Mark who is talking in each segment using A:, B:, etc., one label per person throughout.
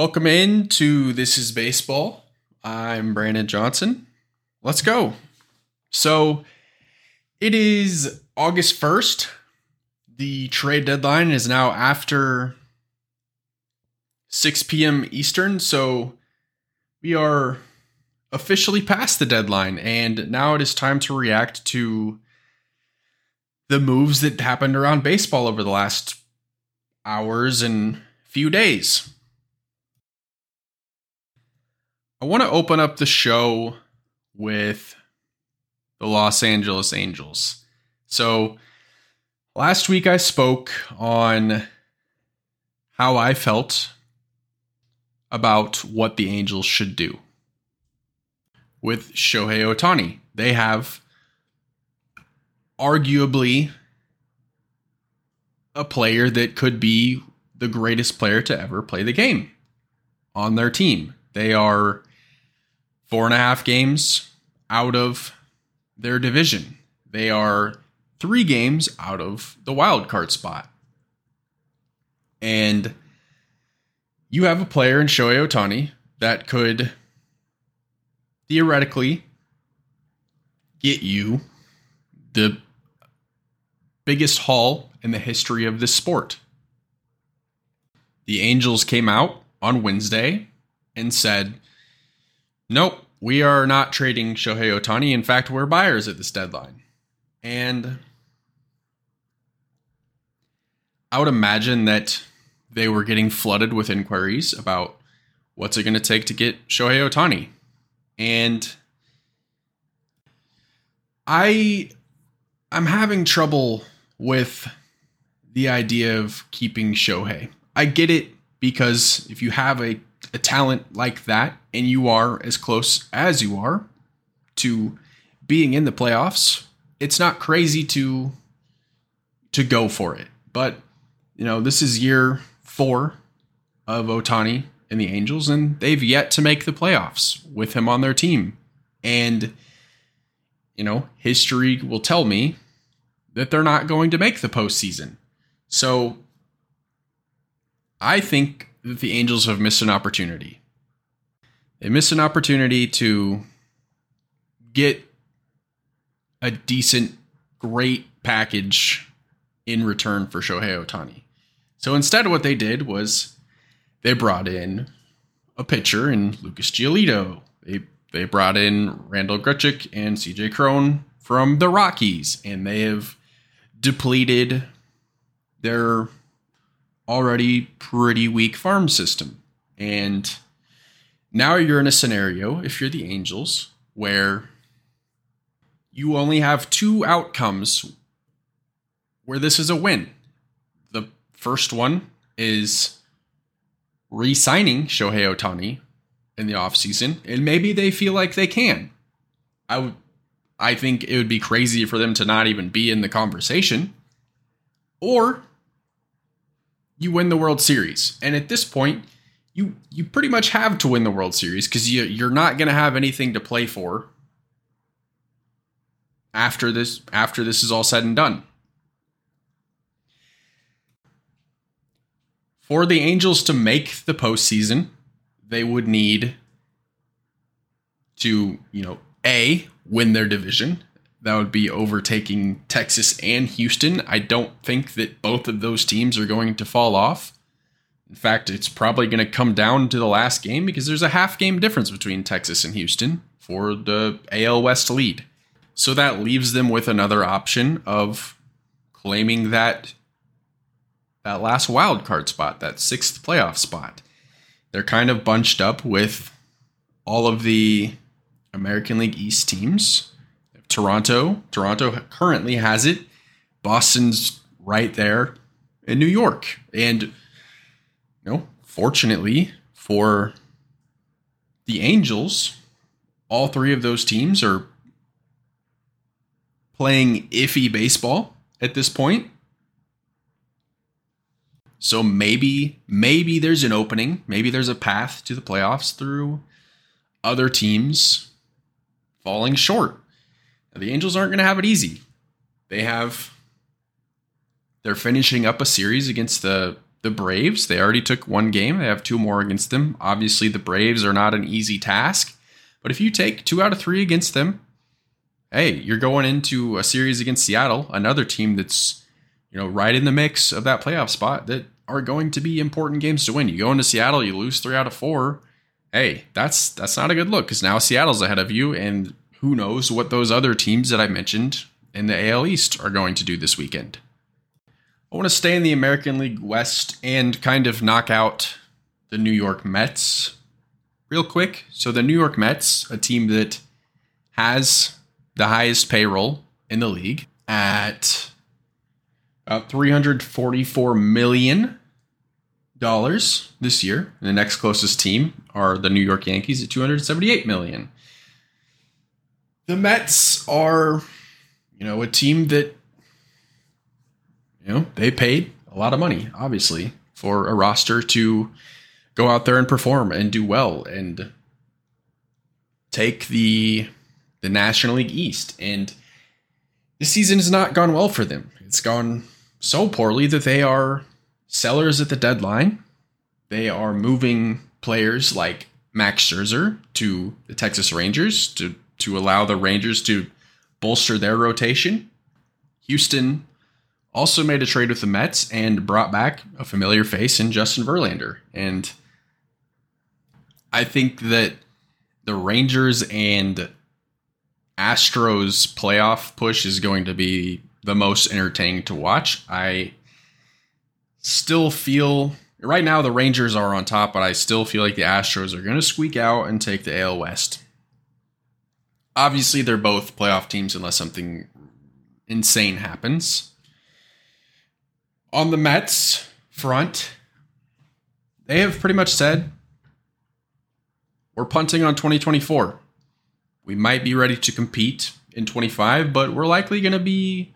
A: Welcome in to This is Baseball. I'm Brandon Johnson. Let's go. So it is August 1st. The trade deadline is now after 6 p.m. Eastern. So we are officially past the deadline. And now it is time to react to the moves that happened around baseball over the last hours and few days. I want to open up the show with the Los Angeles Angels. So, last week I spoke on how I felt about what the Angels should do with Shohei Ohtani. They have arguably a player that could be the greatest player to ever play the game on their team. They are four and a half games out of their division. They are three games out of the wild card spot. And you have a player in Shohei Ohtani that could theoretically get you the biggest haul in the history of this sport. The Angels came out on Wednesday and said, Nope, we are not trading Shohei Ohtani. In fact, we're buyers at this deadline. And I would imagine that they were getting flooded with inquiries about what's it going to take to get Shohei Ohtani. And I I'm having trouble with the idea of keeping Shohei. I get it because if you have a a talent like that and you are as close as you are to being in the playoffs, it's not crazy to to go for it. But you know, this is year 4 of Ohtani and the Angels and they've yet to make the playoffs with him on their team. And you know, history will tell me that they're not going to make the postseason. So I think that the Angels have missed an opportunity. They missed an opportunity to get a decent, great package in return for Shohei Ohtani. So instead, what they did was they brought in a pitcher in Lucas Giolito. They they brought in Randall Grichuk and CJ Cron from the Rockies, and they have depleted their already pretty weak farm system. And now you're in a scenario, if you're the Angels, where you only have two outcomes where this is a win. The first one is re signing Shohei Ohtani in the offseason, and maybe they feel like they can. I would I think it would be crazy for them to not even be in the conversation. Or you win the World Series. And at this point, you you pretty much have to win the World Series because you you're not going to have anything to play for after this after this is all said and done. For the Angels to make the postseason, they would need to, you know, A, win their division that would be overtaking Texas and Houston. I don't think that both of those teams are going to fall off. In fact, it's probably going to come down to the last game because there's a half game difference between Texas and Houston for the AL West lead. So that leaves them with another option of claiming that that last wild card spot, that sixth playoff spot. They're kind of bunched up with all of the American League East teams Toronto. Toronto currently has it. Boston's right there in New York. And you know, fortunately for the Angels, all three of those teams are playing iffy baseball at this point. So maybe maybe there's an opening, maybe there's a path to the playoffs through other teams falling short. Now, the Angels aren't going to have it easy. They have they're finishing up a series against the the Braves. They already took one game, they have two more against them. Obviously, the Braves are not an easy task, but if you take two out of three against them, hey, you're going into a series against Seattle, another team that's you know right in the mix of that playoff spot that are going to be important games to win. You go into Seattle, you lose three out of four. Hey, that's that's not a good look because now Seattle's ahead of you, and who knows what those other teams that I mentioned in the AL East are going to do this weekend. I want to stay in the American League West and kind of knock out the New York Mets real quick. So, the New York Mets, a team that has the highest payroll in the league at about 344 million dollars this year. And the next closest team are the New York Yankees at 278 million. The Mets are, you know, a team that you know, they paid a lot of money, obviously, for a roster to go out there and perform and do well and take the the National League East. And this season has not gone well for them. It's gone so poorly that they are sellers at the deadline. They are moving players like Max Scherzer to the Texas Rangers to to allow the Rangers to bolster their rotation. Houston also made a trade with the Mets and brought back a familiar face in Justin Verlander. And I think that the Rangers and Astros playoff push is going to be the most entertaining to watch. I still feel right now the Rangers are on top, but I still feel like the Astros are going to squeak out and take the AL West. Obviously, they're both playoff teams unless something insane happens. On the Mets front, they have pretty much said we're punting on 2024. We might be ready to compete in 25, but we're likely going to be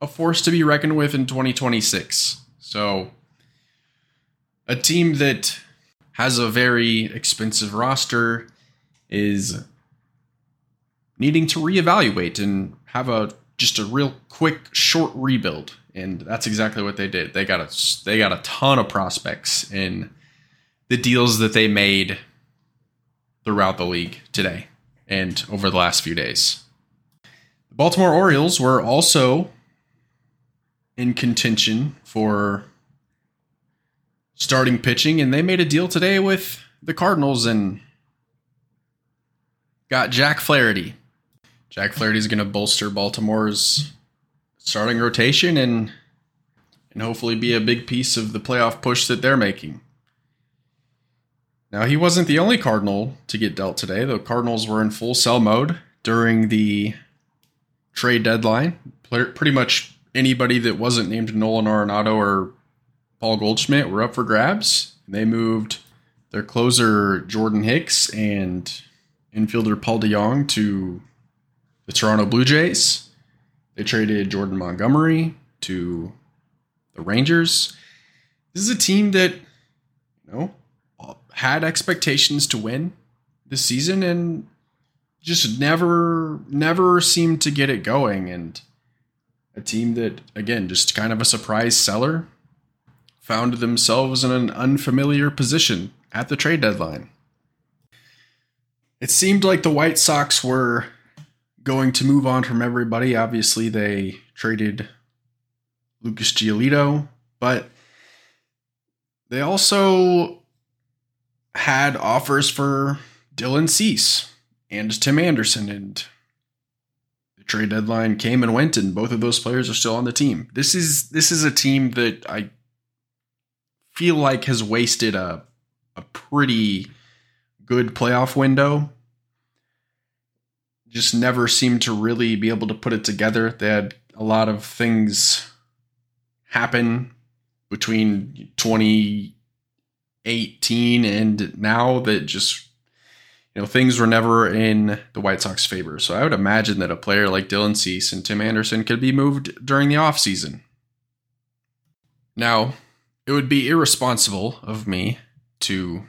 A: a force to be reckoned with in 2026. So, a team that has a very expensive roster is needing to reevaluate and have a just a real quick short rebuild. And that's exactly what they did. They got a they got a ton of prospects in the deals that they made throughout the league today and over the last few days. The baltimore orioles were also in contention for starting pitching and they made a deal today with the cardinals and got jack flaherty Jack Flaherty is going to bolster Baltimore's starting rotation and and hopefully be a big piece of the playoff push that they're making. Now, he wasn't the only Cardinal to get dealt today. The Cardinals were in full sell mode during the trade deadline. Pretty much anybody that wasn't named Nolan Arenado or Paul Goldschmidt were up for grabs. They moved their closer Jordan Hicks and infielder Paul DeJong to the Toronto Blue Jays. They traded Jordan Montgomery to the Rangers. This is a team that, you know, had expectations to win this season and just never, never seemed to get it going. And a team that, again, just kind of a surprise seller, found themselves in an unfamiliar position at the trade deadline. It seemed like the White Sox were going to move on from everybody. Obviously, they traded Lucas Giolito, but they also had offers for Dylan Cease and Tim Anderson, and the trade deadline came and went, and both of those players are still on the team. This is this is a team that I feel like has wasted a a pretty good playoff window just never seemed to really be able to put it together. They had a lot of things happen between 2018 and now that just you know things were never in the White Sox favor. So I would imagine that a player like Dylan Cease and Tim Anderson could be moved during the offseason. Now, it would be irresponsible of me to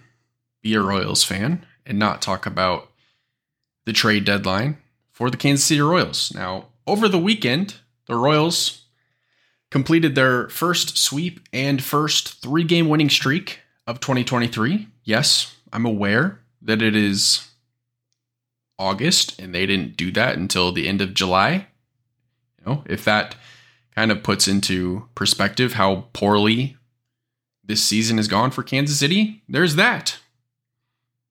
A: be a Royals fan and not talk about the trade deadline for the Kansas City Royals. Now, over the weekend, the Royals completed their first sweep and first three game winning streak of 2023. Yes, I'm aware that it is August and they didn't do that until the end of July. You know, if that kind of puts into perspective how poorly this season has gone for Kansas City, there's that.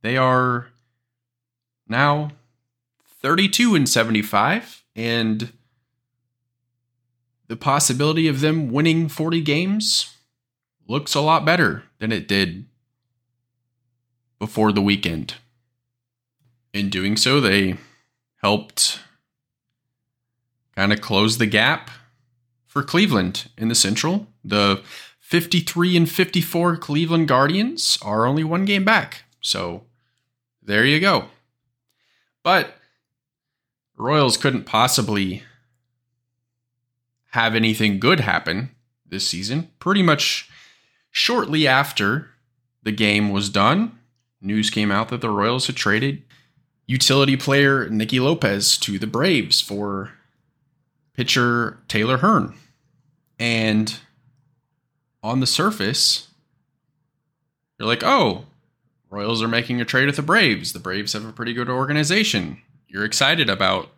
A: They are now 32 and 75 and the possibility of them winning 40 games looks a lot better than it did before the weekend. In doing so, they helped kind of close the gap for Cleveland in the Central. The 53 and 54 Cleveland Guardians are only one game back. So there you go. But Royals couldn't possibly have anything good happen this season. Pretty much shortly after the game was done, news came out that the Royals had traded utility player Nicky Lopez to the Braves for pitcher Taylor Hearn. And on the surface, you're like, oh, Royals are making a trade with the Braves. The Braves have a pretty good organization. You're excited about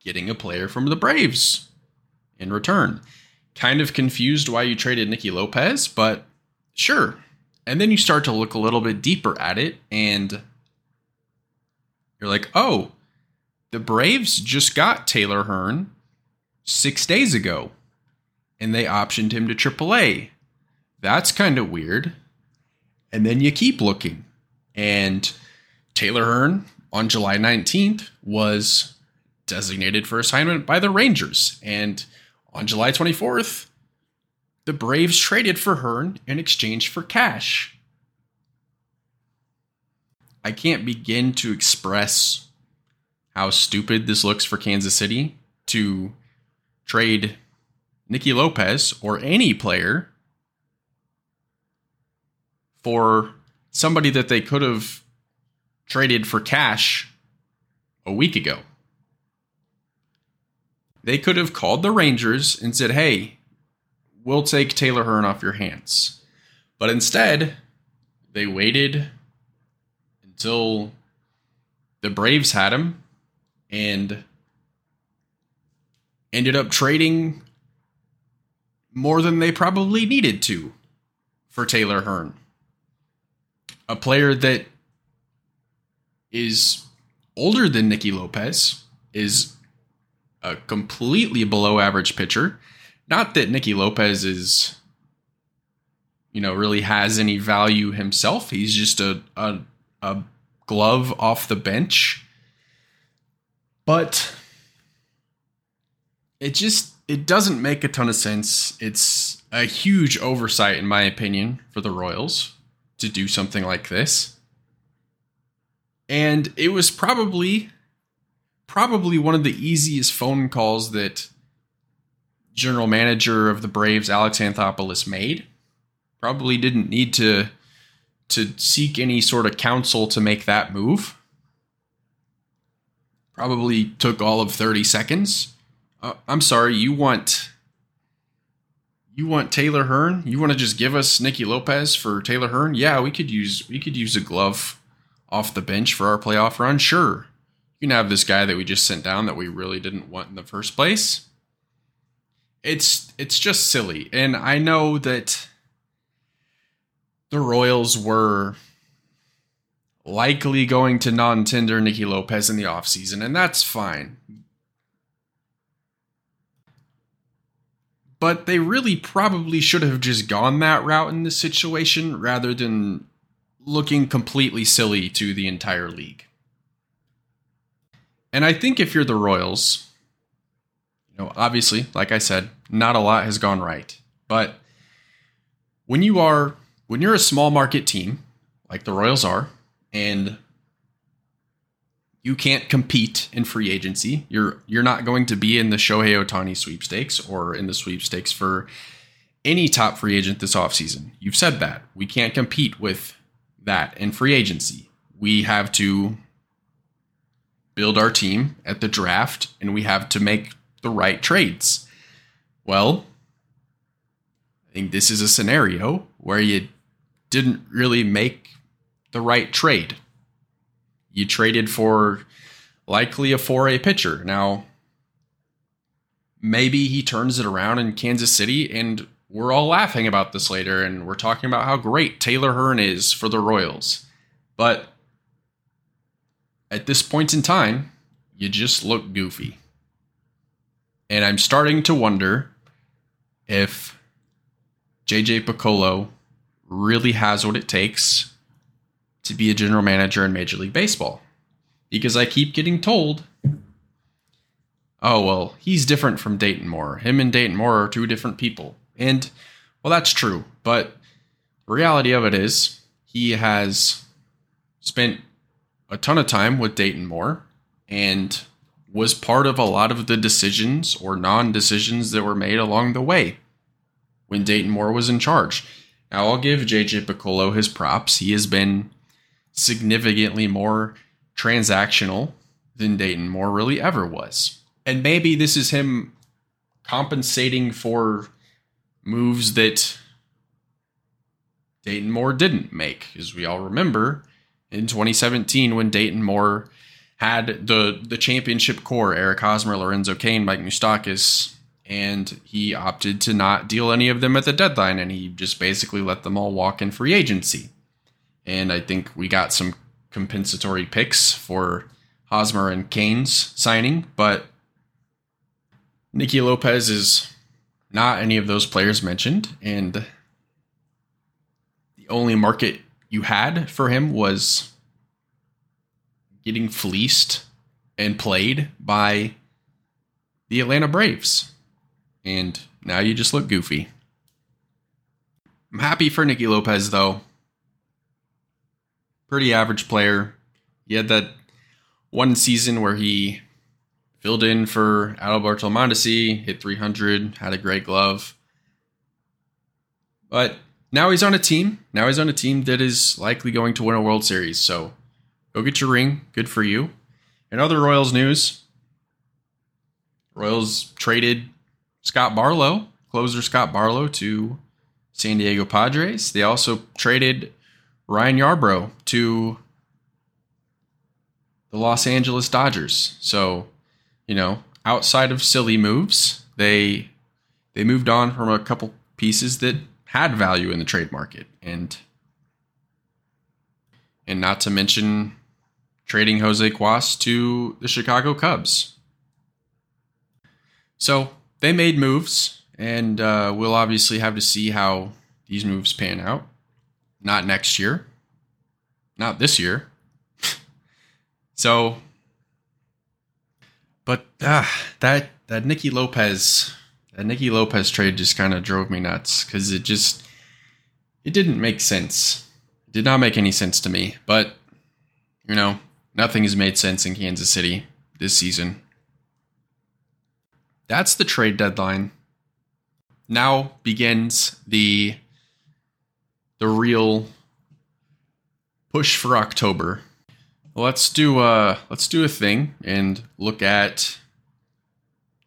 A: getting a player from the Braves in return. Kind of confused why you traded Nicky Lopez, but sure. And then you start to look a little bit deeper at it, and you're like, oh, the Braves just got Taylor Hearn six days ago, and they optioned him to AAA. That's kind of weird. And then you keep looking, and Taylor Hearn on July 19th was designated for assignment by the Rangers. And on July 24th, the Braves traded for Hearn in exchange for cash. I can't begin to express how stupid this looks for Kansas City to trade Nicky Lopez or any player for somebody that they could have traded for cash a week ago. They could have called the Rangers and said, hey, we'll take Taylor Hearn off your hands. But instead, they waited until the Braves had him and ended up trading more than they probably needed to for Taylor Hearn. A player that is older than Nicky Lopez, is a completely below average pitcher. Not that Nicky Lopez is, you know, really has any value himself. He's just a, a, a glove off the bench. But it just it doesn't make a ton of sense. It's a huge oversight, in my opinion, for the Royals to do something like this. And it was probably probably one of the easiest phone calls that general manager of the Braves Alex Anthopoulos made. Probably didn't need to to seek any sort of counsel to make that move. Probably took all of 30 seconds. Uh, I'm sorry, you want you want Taylor Hearn? You want to just give us Nicky Lopez for Taylor Hearn? Yeah, we could use we could use a glove off the bench for our playoff run, sure. You can have this guy that we just sent down that we really didn't want in the first place. It's it's just silly. And I know that the Royals were likely going to non-tender Nicky Lopez in the offseason, and that's fine. But they really probably should have just gone that route in this situation rather than looking completely silly to the entire league. And I think if you're the Royals, you know, obviously, like I said, not a lot has gone right. But when you are when you're a small market team like the Royals are and you can't compete in free agency. You're you're not going to be in the Shohei Ohtani sweepstakes or in the sweepstakes for any top free agent this offseason. You've said that. We can't compete with that in free agency. We have to build our team at the draft and we have to make the right trades. Well, I think this is a scenario where you didn't really make the right trade. You traded for likely a 4A pitcher. Now, maybe he turns it around in Kansas City and we're all laughing about this later and we're talking about how great Taylor Hearn is for the Royals. But at this point in time, you just look goofy. And I'm starting to wonder if JJ Picollo really has what it takes to be a general manager in Major League Baseball. Because I keep getting told, oh, well, he's different from Dayton Moore. Him and Dayton Moore are two different people. And, well, that's true. But reality of it is, he has spent a ton of time with Dayton Moore and was part of a lot of the decisions or non decisions that were made along the way when Dayton Moore was in charge. Now, I'll give JJ Picollo his props. He has been significantly more transactional than Dayton Moore really ever was. And maybe this is him compensating for moves that Dayton Moore didn't make. As we all remember, in 2017 when Dayton Moore had the the championship core, Eric Hosmer, Lorenzo Cain, Mike Moustakas, and he opted to not deal any of them at the deadline, and he just basically let them all walk in free agency. And I think we got some compensatory picks for Hosmer and Cain's signing, but Nicky Lopez is not any of those players mentioned, and the only market you had for him was getting fleeced and played by the Atlanta Braves. And now you just look goofy. I'm happy for Nicky Lopez, though. Pretty average player. He had that one season where he filled in for Adalberto Mondesi, hit 300, had a great glove. But now he's on a team. Now he's on a team that is likely going to win a World Series. So go get your ring. Good for you. In other Royals news, Royals traded Scott Barlow, closer Scott Barlow, to San Diego Padres. They also traded Ryan Yarbrough to the Los Angeles Dodgers. So, you know, outside of silly moves, they they moved on from a couple pieces that had value in the trade market and and not to mention trading Jose Cuas to the Chicago Cubs. So they made moves, and uh, we'll obviously have to see how these moves pan out. Not next year, not this year. so, but uh, that that Nicky Lopez that Nicky Lopez trade just kind of drove me nuts because it just it didn't make sense. It did not make any sense to me. But you know, nothing has made sense in Kansas City this season. That's the trade deadline. Now begins the the real push for October. Let's do uh let's do a thing and look at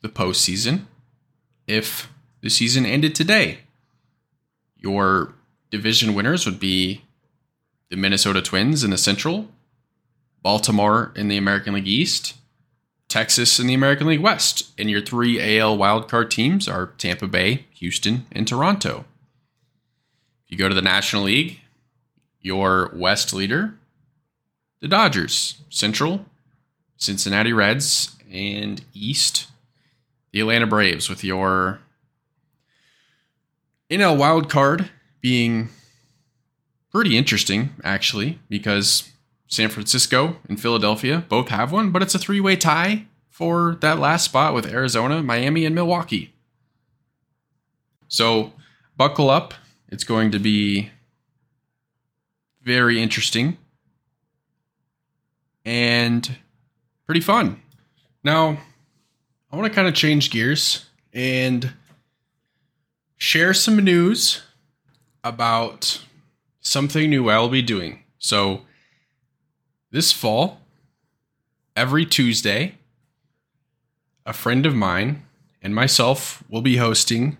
A: the postseason if the season ended today. Your division winners would be the Minnesota Twins in the Central, Baltimore in the American League East, Texas in the American League West. And your three AL wildcard teams are Tampa Bay, Houston, and Toronto. If you go to the National League, your West leader, the Dodgers, Central, Cincinnati Reds, and East, the Atlanta Braves with your NL wild card being pretty interesting, actually, because San Francisco and Philadelphia both have one, but it's a three way tie for that last spot with Arizona, Miami, and Milwaukee. So buckle up. It's going to be very interesting and pretty fun. Now, I want to kind of change gears and share some news about something new I'll be doing. So, this fall, every Tuesday, a friend of mine and myself will be hosting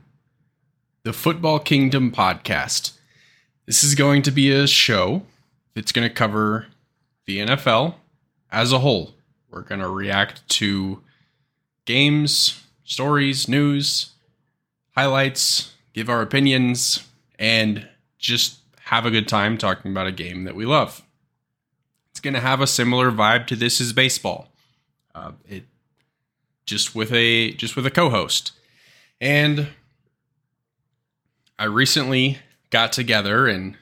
A: the Football Kingdom podcast. This is going to be a show that's going to cover the NFL as a whole. We're going to react to games, stories, news, highlights, give our opinions, and just have a good time talking about a game that we love. It's going to have a similar vibe to This Is Baseball. Uh, it just with a just with a co-host, and I recently got together and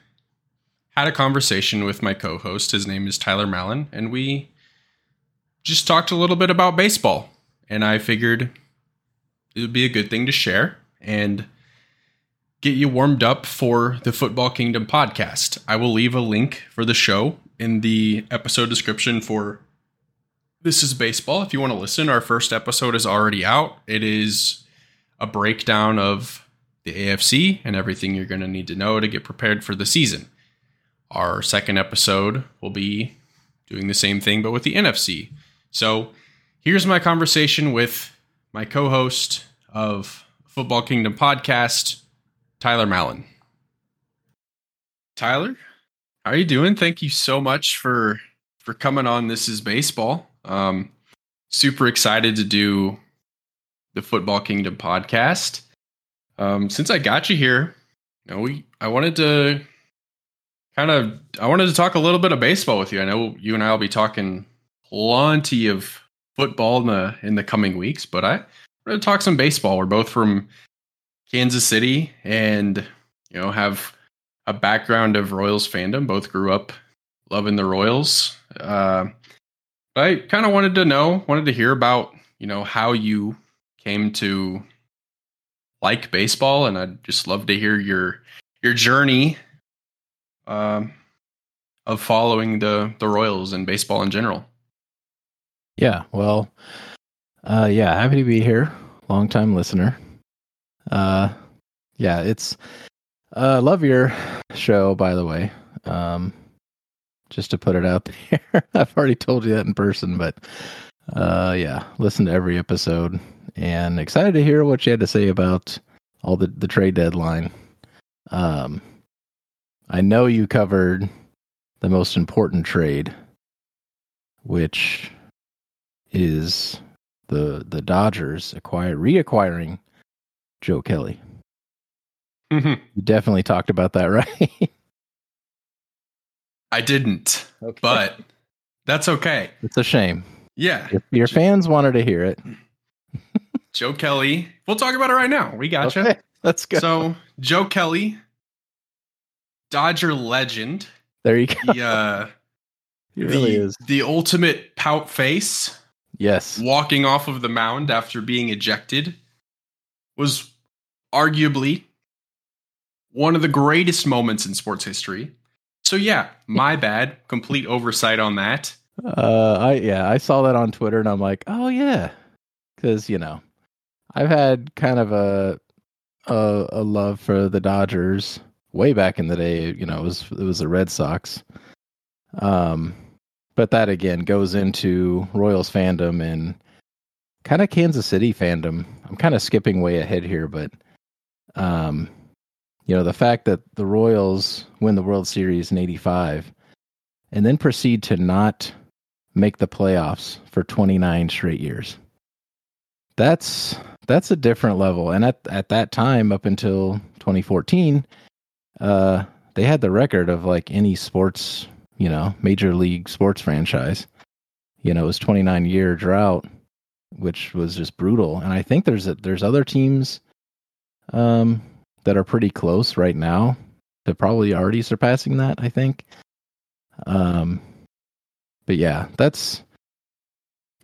A: had a conversation with my co-host. His name is Tyler Moulin, and we just talked a little bit about baseball. And I figured it would be a good thing to share and get you warmed up for the Football Kingdom podcast. I will leave a link for the show in the episode description for This is Baseball. If you want to listen, our first episode is already out. It is a breakdown of the AFC and everything you're going to need to know to get prepared for the season. Our second episode will be doing the same thing, but with the NFC. So here's my conversation with my co host of Football Kingdom podcast, Tyler Moulin. Tyler, how are you doing? Thank you so much for for coming on This is Baseball. Um, super excited to do the Football Kingdom podcast. Um, since I got you here, you know, we I wanted to kind of I wanted to talk a little bit of baseball with you. I know you and I will be talking plenty of football in the in the coming weeks, but I want to talk some baseball. We're both from Kansas City and you know have a background of Royals fandom. Both grew up loving the Royals. Uh, I kind of wanted to know, wanted to hear about you know how you came to like baseball, and I'd just love to hear your your journey um, of following the the Royals and baseball in general.
B: Yeah, well, uh, yeah, happy to be here. Long time listener. Uh, yeah, it's uh, love your show, by the way. Um, just to put it out there, I've already told you that in person, but uh, yeah, listen to every episode and excited to hear what you had to say about all the the trade deadline. Um, I know you covered the most important trade, which is the the Dodgers acquire reacquiring Joe Kelly.
A: Mm-hmm.
B: You definitely talked about that, right?
A: I didn't, okay. but that's okay.
B: It's a shame.
A: Yeah,
B: your, your fans wanted to hear it.
A: Joe Kelly. We'll talk about it right now. We got gotcha.
B: Okay, let's go.
A: So Joe Kelly Dodger legend.
B: There you go.
A: The, uh,
B: he really
A: the,
B: is.
A: The ultimate pout face.
B: Yes.
A: Walking off of the mound after being ejected was arguably one of the greatest moments in sports history. So yeah, my bad. Complete oversight on that.
B: Uh I yeah, I saw that on Twitter and I'm like, "Oh yeah." Cuz, you know, I've had kind of a a, a love for the Dodgers way back in the day, you know, it was it was the Red Sox. Um, but that again goes into Royals fandom and kind of Kansas City fandom. I'm kind of skipping way ahead here, but um, you know, the fact that the Royals win the World Series in '85 and then proceed to not make the playoffs for 29 straight years. That's that's a different level. And at at that time, up until 2014, uh, they had the record of like any sports, you know, major league sports franchise. You know, it was 29 year drought, which was just brutal. And I think there's a, there's other teams um, that are pretty close right now to probably already surpassing that. I think. Um, but yeah, that's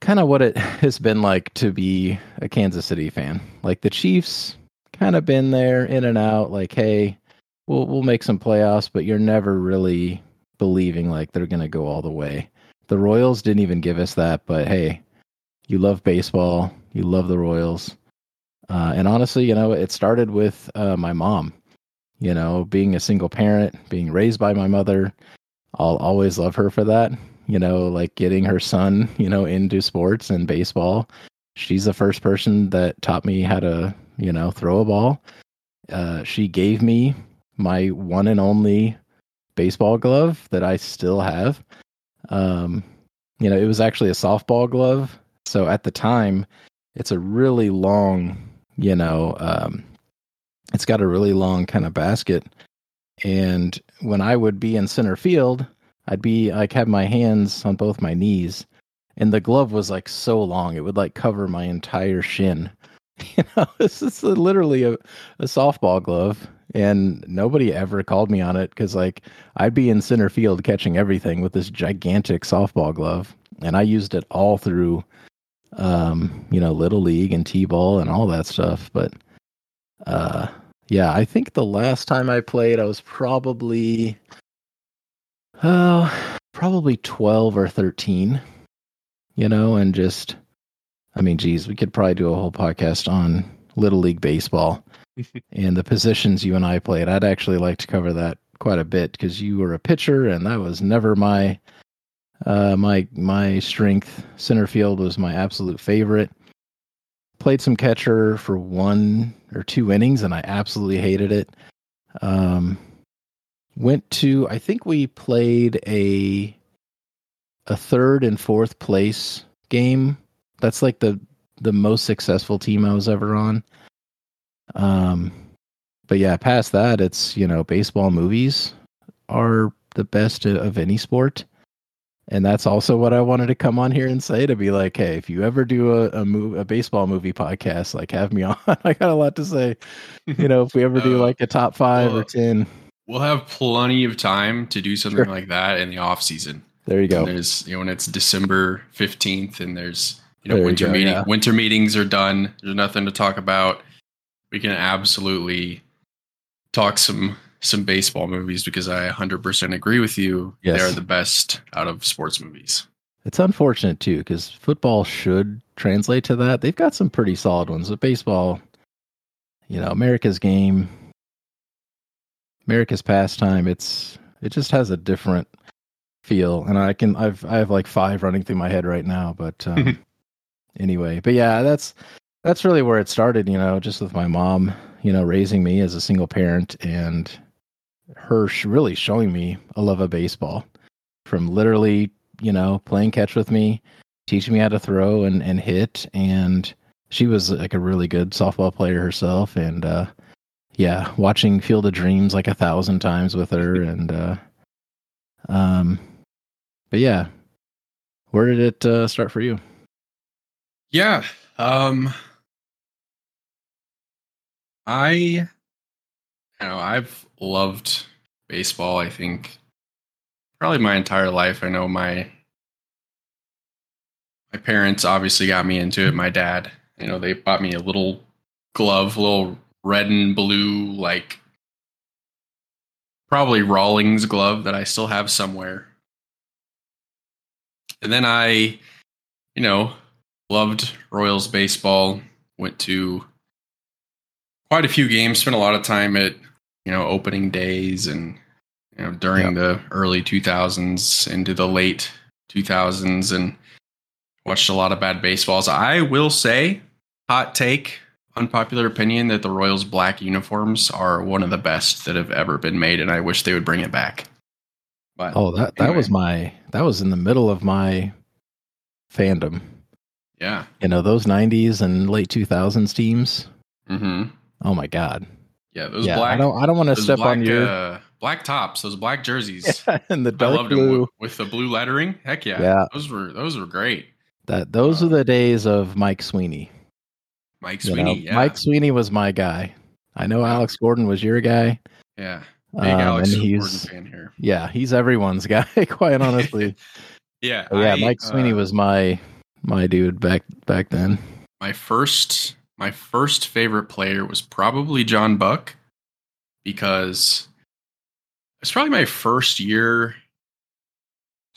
B: kind of what it has been like to be a Kansas City fan. Like the Chiefs, kind of been there in and out. Like, hey, we'll we'll make some playoffs, but you're never really believing like they're going to go all the way. The Royals didn't even give us that, but hey, you love baseball, you love the Royals. Uh, and honestly, you know, it started with uh, my mom. You know, being a single parent, being raised by my mother, I'll always love her for that. You know, like getting her son, you know, into sports and baseball. She's the first person that taught me how to, you know, throw a ball uh, she gave me my one and only baseball glove that I still have. Um, you know, it was actually a softball glove. So at the time, it's a really long, you know, um, it's got a really long kind of basket. And when I would be in center field, I'd be like have my hands on both my knees, and the glove was like so long it would like cover my entire shin. You know, this is literally a, a softball glove, and nobody ever called me on it because like I'd be in center field catching everything with this gigantic softball glove, and I used it all through, um, you know, little league and t-ball and all that stuff. But, uh, yeah, I think the last time I played, I was probably, oh, probably twelve or thirteen, you know, and just, I mean, geez, we could probably do a whole podcast on little league baseball and the positions you and I played. I'd actually like to cover that quite a bit because you were a pitcher, and that was never my uh, my my strength. Center field was my absolute favorite. Played some catcher for one or two innings, and I absolutely hated it. Um, went to I think we played a a third and fourth place game. That's like the the most successful team I was ever on. Um, but yeah, past that, it's you know baseball movies are the best of any sport, and that's also what I wanted to come on here and say to be like, hey, if you ever do a a, move, a baseball movie podcast, like have me on. I got a lot to say. You know, if we ever do
A: Uh,
B: like a top five
A: well,
B: or ten,
A: We'll have plenty of time to do something
B: Sure.
A: like that in the off season.
B: there you go.
A: There's you know when it's December fifteenth and there's you know
B: There you
A: winter
B: go,
A: meeting
B: yeah.
A: winter meetings are done. There's nothing to talk about. We can absolutely talk some some baseball movies because I 100% agree with you.
B: Yes.
A: They are the best out of sports movies.
B: It's unfortunate too because football should translate to that. They've got some pretty solid ones, but baseball, you know, America's game, America's pastime. It's it just has a different feel, and I can I've I have like five running through my head right now. But um, anyway, but yeah, that's that's really where it started. You know, just with my mom, you know, raising me as a single parent, and her sh- really showing me a love of baseball from literally you know, playing catch with me, teaching me how to throw and, and hit. And she was like a really good softball player herself. And uh, yeah, watching Field of Dreams like a thousand times with her. And uh, um, but yeah, where did it uh, start for you?
A: Yeah. Um I you know, I've loved baseball, I think probably my entire life. I know my my parents obviously got me into it. My dad, you know, they bought me a little glove, little red and blue like probably Rawlings glove that I still have somewhere. And then I, you know, loved Royals baseball, went to quite a few games, spent a lot of time at, you know, opening days and you know, during the early 2000s into the late 2000s and watched a lot of bad baseballs. I will say, hot take, unpopular opinion that the Royals black uniforms are one of the best that have ever been made and I wish they would bring it back. But
B: Oh, that that was my that was in the middle of my fandom.
A: Yeah.
B: You know, those '90s and late 2000s teams.
A: Mhm.
B: Oh my god.
A: Yeah, those
B: yeah,
A: black
B: I don't I don't want to step
A: black,
B: on your
A: uh, black tops, those black jerseys.
B: and the dark blue.
A: with, with the blue lettering. Heck yeah.
B: Yeah.
A: Those were those were great.
B: That those
A: Uh,
B: are the days of Mike Sweeney.
A: Mike
B: you know?
A: Sweeney, yeah.
B: Mike Sweeney was my guy. I know Alex Gordon was your guy.
A: yeah. Big
B: Um,
A: Alex
B: and
A: Gordon
B: he's
A: fan here.
B: yeah, he's everyone's guy, quite honestly.
A: Yeah.
B: Yeah,
A: I,
B: Mike Sweeney
A: uh,
B: was my my dude back back then.
A: my first my first favorite player was probably John Buck because it's probably my first year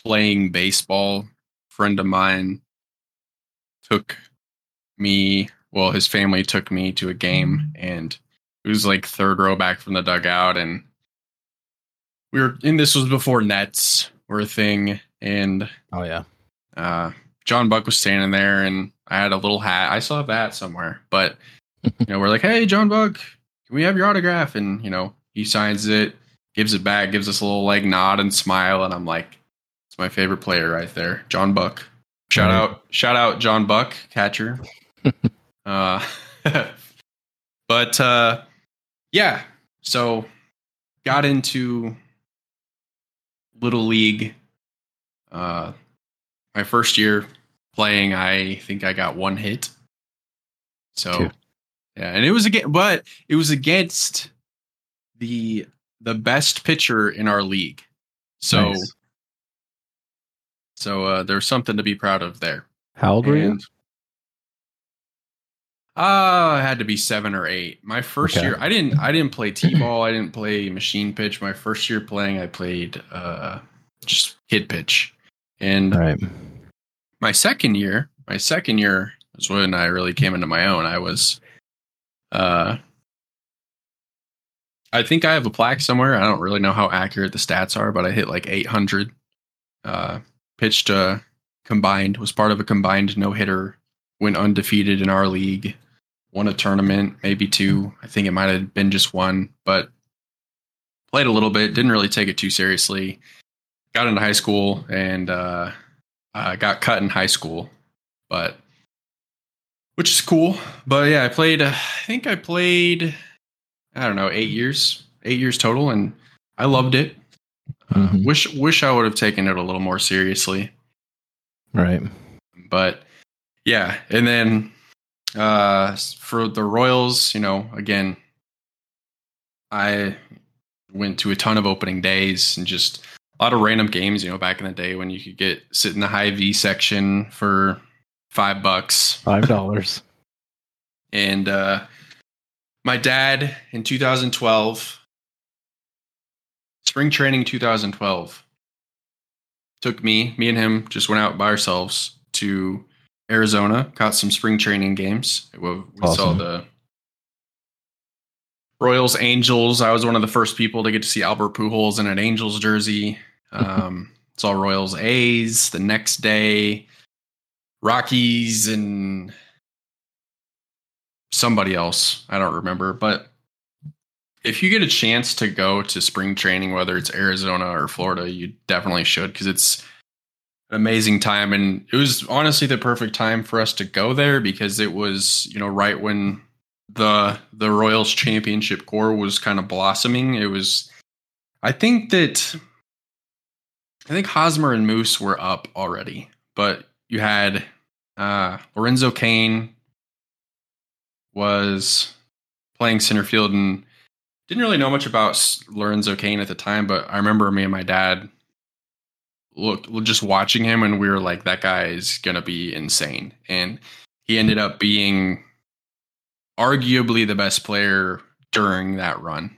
A: playing baseball. friend of mine took me, well, his family took me to a game and it was like third row back from the dugout and we were and this was before nets were a thing and
B: Oh yeah.
A: uh, John Buck was standing there, and I had a little hat. I still have that somewhere, but you know, we're like, "Hey, John Buck, can we have your autograph? And you know, he signs it, gives it back, gives us a little like nod and smile, and I'm like, it's my favorite player right there, John Buck. Shout
B: Right.
A: out, shout out, John Buck, catcher. uh, but uh, yeah, so got into little league. Uh, my first year playing, I think I got one hit. So
B: Two.
A: yeah, and it was again, but it was against the the best pitcher in our league. So
B: Nice.
A: so uh, there's something to be proud of there.
B: How old were you?
A: Uh, I had to be seven or eight. My first
B: Okay.
A: year, I didn't. I didn't play t-ball. I didn't play machine pitch. My first year playing, I played uh, just kid pitch. And
B: Right.
A: My second year, my second year was when I really came into my own. I was, uh, I think I have a plaque somewhere. I don't really know how accurate the stats are, but I hit like 800. Uh, pitched uh, combined, was part of a combined no hitter, went undefeated in our league, won a tournament, maybe two. I think it might have been just one, but played a little bit, didn't really take it too seriously. Got into high school and uh, uh, got cut in high school, but which is cool. But yeah, I played. Uh, I think I played. I don't know, eight years, eight years total, and I loved it. Uh,
B: Mhm.
A: wish wish I would have taken it a little more seriously,
B: Right.
A: but yeah. And then uh, for the Royals, you know, again, I went to a ton of opening days and just a lot of random games. You know, back in the day when you could get sit in the Hy-Vee section for five bucks,
B: Five dollars.
A: and uh, my dad in 2012, spring training 2012, took me, me and him just went out by ourselves to Arizona, caught some spring training games. We, we saw the Royals Angels. I was one of the first people to get to see Albert Pujols in an Angels jersey. Um, saw Royals A's the next day, Rockies and somebody else. I don't remember, but if you get a chance to go to spring training, whether it's Arizona or Florida, you definitely should because it's an amazing time. And it was honestly the perfect time for us to go there because it was, you know, right when the the Royals championship core was kind of blossoming. It was I think that I think Hosmer and Moose were up already, but you had uh Lorenzo Cain was playing center field and didn't really know much about Lorenzo Cain at the time, but I remember me and my dad look just watching him and we were like that guy is to be insane. And he ended up being arguably the best player during that run.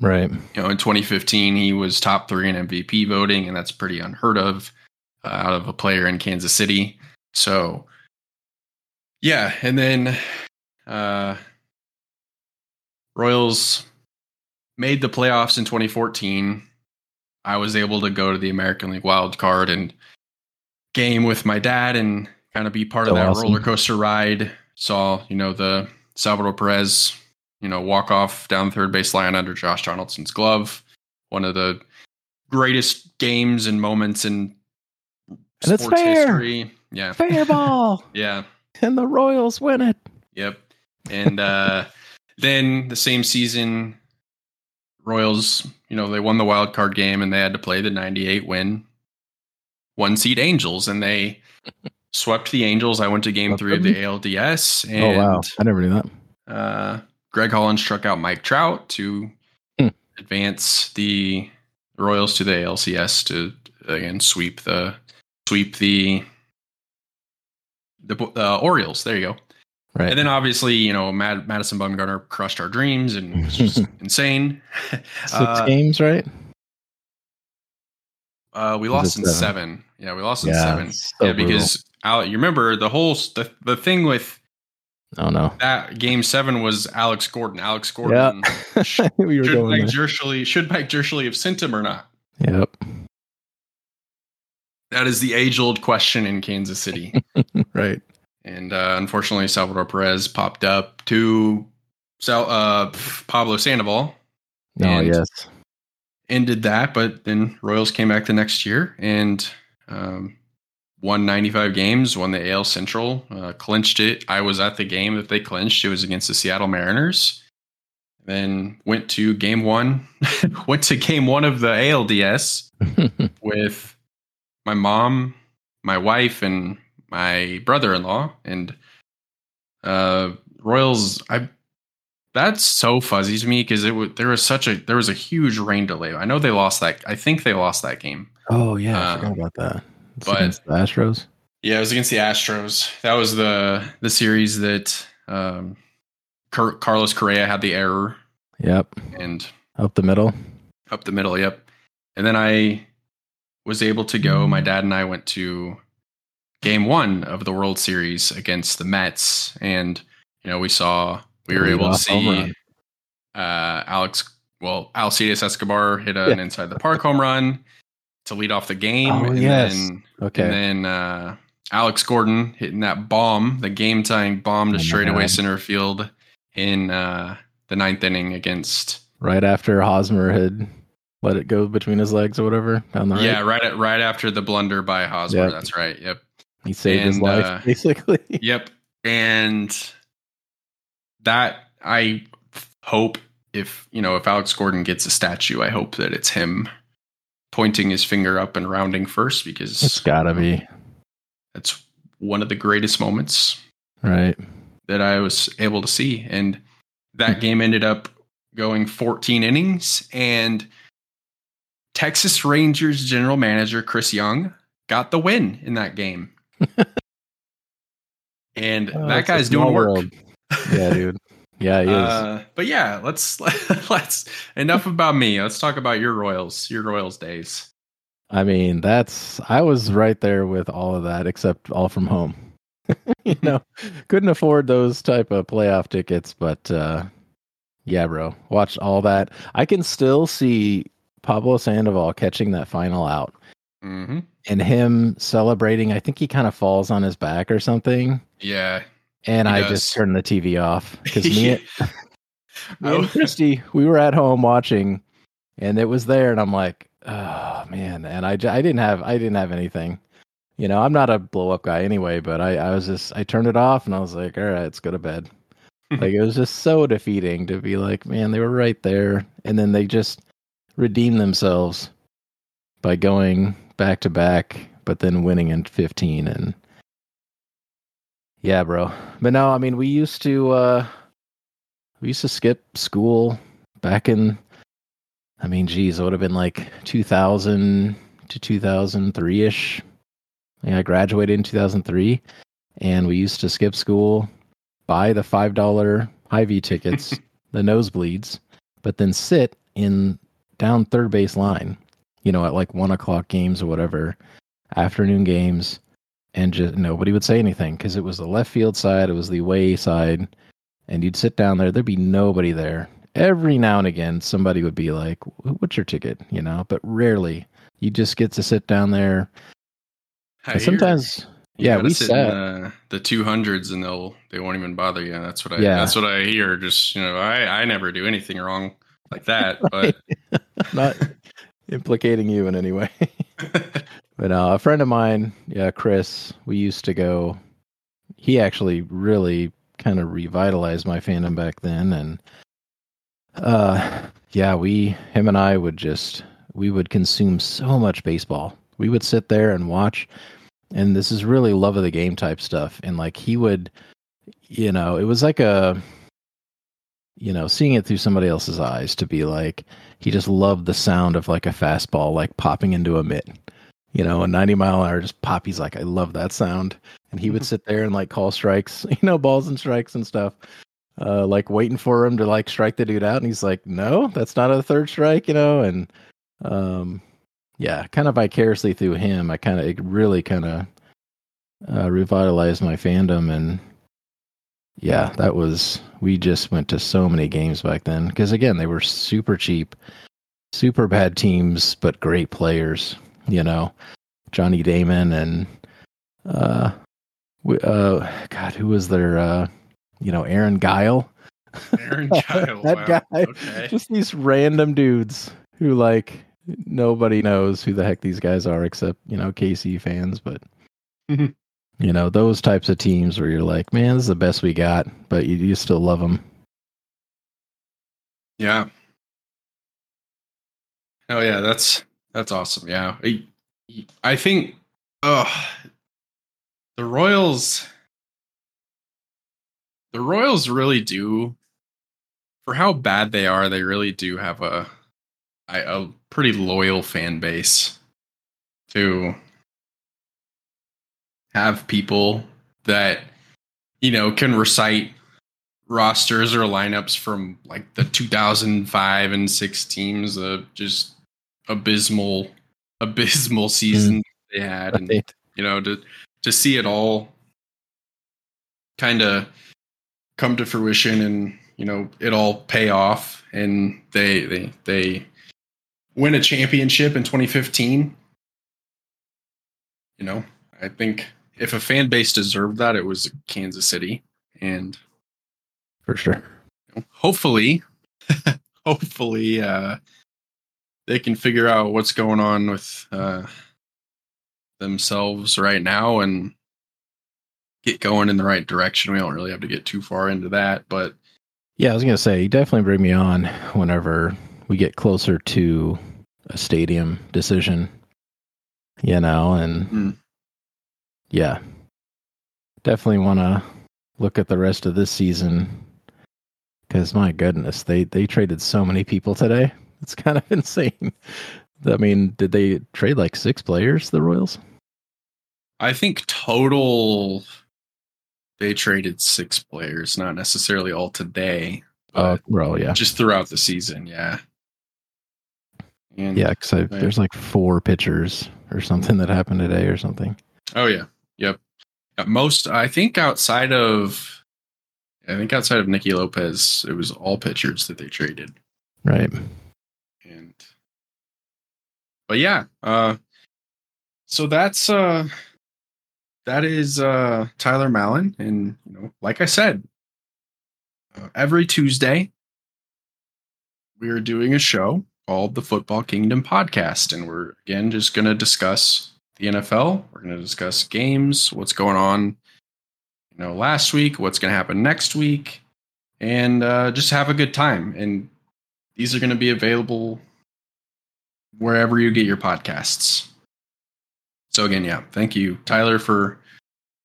B: Right.
A: You know, in 2015 he was top 3 in MVP voting and that's pretty unheard of uh, out of a player in Kansas City. So yeah, and then uh Royals made the playoffs in 2014. I was able to go to the American League wild card and game with my dad and kind of be part
B: So
A: of that
B: awesome.
A: roller coaster ride. Saw, you know, the Salvador Perez, you know, walk off down third base line under Josh Donaldson's glove. One of the greatest games and moments in
B: And
A: sports
B: fair.
A: history. Yeah.
B: Fair ball.
A: Yeah.
B: and the Royals win it.
A: Yep. And uh, then the same season, Royals, you know, they won the wild card game and they had to play the 98 win one seed Angels and they swept the Angels. I went to game three of the? ALDS
B: oh
A: and
B: wow. I never knew that.
A: uh, Greg Holland struck out Mike Trout to
B: Hmm.
A: advance the Royals to the ALCS to again sweep the sweep the the uh, Orioles. There you go.
B: Right.
A: And then obviously, you know, Mad- Madison Bumgarner crushed our dreams and was just insane.
B: Six
A: Uh,
B: games, right?
A: uh, we lost in
B: seven?
A: seven. Yeah, we lost in
B: Yeah,
A: seven.
B: so
A: yeah,
B: brutal.
A: because Al, you remember the whole the, the thing with
B: Oh no.
A: that game seven was Alex Gordon. Alex Gordon
B: we were
A: should
B: going
A: Mike
B: there.
A: Should Mike have sent him or not?
B: Yep.
A: That is the age old question in Kansas City.
B: Right.
A: and uh, unfortunately, Salvador Perez popped up to Sal, uh, Pablo Sandoval.
B: Oh
A: And-
B: yes.
A: ended that, but then Royals came back the next year and um, won 95 games, won the AL Central, uh, clinched it. I was at the game that they clinched. It was against the Seattle Mariners. Then went to game one, went to game one of the ALDS with my mom, my wife, and my brother-in-law. And uh, Royals, I that's so fuzzy to me because it was there was such a there was a huge rain delay. I know they lost that. I think they lost that game.
B: oh yeah, I
A: Um,
B: forgot about that. It's
A: but-
B: against the Astros.
A: Yeah, it was against the Astros. That was the the series that um, Car- Carlos Correa had the error
B: Yep.
A: and
B: Up the middle.
A: up the middle. Yep. And then I was able to go. My dad and I went to game one of the World Series against the Mets, and you know we saw we were able to see uh, Alex. Well, Alcides Escobar hit an
B: Yeah.
A: inside the park home run to lead off the game,
B: Oh,
A: and
B: yes.
A: then
B: Okay.
A: and then uh, Alex Gordon hitting that bomb, the game tying bomb to
B: Oh
A: straightaway
B: God.
A: center field in uh, the ninth inning against
B: right after Hosmer had let it go between his legs or whatever down the right.
A: Yeah, right at, right after the blunder by Hosmer.
B: Yep.
A: That's right. Yep.
B: He saved his life
A: uh,
B: basically.
A: Yep. And that I hope if you know if Alex Gordon gets a statue, I hope that it's him pointing his finger up and rounding first because it's
B: gotta be
A: that's one of the greatest moments
B: right.
A: that I was able to see. And
B: Hmm.
A: that game ended up going 14 innings, and Texas Rangers general manager Chris Young got the win in that game. and
B: Oh,
A: that guy's doing work.
B: world. Yeah, dude. Yeah, he is.
A: Uh, but yeah, let's let's enough about me. Let's talk about your Royals, your Royals days.
B: I mean, that's I was right there with all of that except all from home. you know, couldn't afford those type of playoff tickets, but uh yeah, bro. Watch all that. I can still see Pablo Sandoval catching that final out
A: hmm
B: and him celebrating. I think he kind of falls on his back or something.
A: Yeah,
B: And
A: He
B: I
A: does.
B: just turned the TV off because me, me
A: Oh.
B: and Christy, we were at home watching, and it was there, and I'm like, oh man, and I, I didn't have I didn't have anything, you know. I'm not a blow up guy anyway, but I I was just I turned it off, and I was like, all right, let's go to bed. like it was just so defeating to be like, man, they were right there, and then they just redeemed themselves by going back to back, but then winning in 15 and. Yeah, bro. But no, I mean, we used to uh we used to skip school back in I mean, geez, it would have been like 2000 to 2003ish. Yeah, I graduated in 2003 and we used to skip school, buy the $5 Hy-Vee tickets, the nosebleeds, but then sit in down third base line, you know, at like one o'clock games or whatever, afternoon games, and just nobody would say anything because it was the left field side, it was the away side, and you'd sit down there, there'd be nobody there. Every now and again, somebody would be like, "What's your ticket?" You know, but rarely. You just get to sit down there. Sometimes, yeah, we
A: sit
B: sat.
A: in the, the two hundreds and they'll they won't even bother you. That's what I
B: Yeah.
A: that's what I hear. Just you know, I I never do anything wrong like that. But
B: not implicating you in any way. But uh, a friend of mine, yeah, Chris, we used to go. He actually really kind of revitalized my fandom back then, and uh, yeah, we, him and I would just we would consume so much baseball. We would sit there and watch, and this is really love of the game type stuff. And like he would, you know, it was like a, you know, seeing it through somebody else's eyes to be like he just loved the sound of like a fastball like popping into a mitt you know, a 90 mile an hour just pop. He's like, I love that sound. And he would sit there and like call strikes, you know, balls and strikes and stuff, uh, like waiting for him to like strike the dude out. And he's like, no, that's not a third strike, you know? And, um, yeah, kind of vicariously through him, I kind of, it really kind of, uh, revitalized my fandom. And yeah, that was, we just went to so many games back then. Cause again, they were super cheap, super bad teams, but great players you know, Johnny Damon and uh, uh, God, who was their uh, you know, Aaron Guiel.
A: Aaron Child.
B: that
A: wow.
B: guy.
A: Okay.
B: Just these random dudes who like nobody knows who the heck these guys are except you know KC fans, but you know those types of teams where you're like, man, this is the best we got, but you, you still love them.
A: Yeah. Oh yeah, that's that's awesome. Yeah, I, I think, oh, the Royals, the Royals really do, for how bad they are, they really do have a a, pretty loyal fan base to have people that you know can recite rosters or lineups from like the 2005 and 6 teams uh, just abysmal abysmal season they had and you know to to see it all kind of come to fruition and you know it all pay off and they they they win a championship in 2015 you know i think if a fan base deserved that it was kansas city and
B: For sure.
A: hopefully hopefully uh they can figure out what's going on with uh themselves right now and get going in the right direction we don't really have to get too far into that but
B: Yeah, I was gonna say, you definitely bring me on whenever we get closer to a stadium decision. You know, and
A: Mm.
B: yeah, definitely want to look at the rest of this season because my goodness, they they traded so many people today. It's kind of insane. I mean, did they trade like six players? The Royals?
A: i think total they traded six players not necessarily all today
B: Oh,
A: but
B: well, yeah,
A: just throughout the season yeah and
B: yeah. Because there's like four pitchers or something that happened today or something.
A: Oh yeah, yep. Uh, Most I think outside of, I think outside of Nicky Lopez, it was all pitchers that they traded.
B: Right.
A: But yeah, uh, so that's uh, that is uh Tyler Moulin, and you know, like I said, uh, every Tuesday we are doing a show called the Football Kingdom Podcast, and we're again just going to discuss the NFL. We're going to discuss games, what's going on, you know, last week, what's going to happen next week, and uh, just have a good time. And these are going to be available wherever you get your podcasts. So again, yeah, thank you, Tyler, for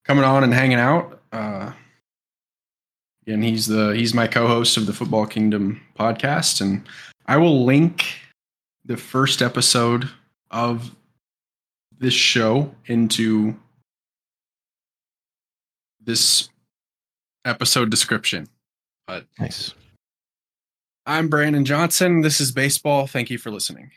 A: coming on and hanging out. Uh, and he's the he's my co-host of the Football Kingdom podcast, and I will link the first episode of this show into this episode description. But
B: Nice.
A: I'm Brandon Johnson. This is baseball. Thank you for listening.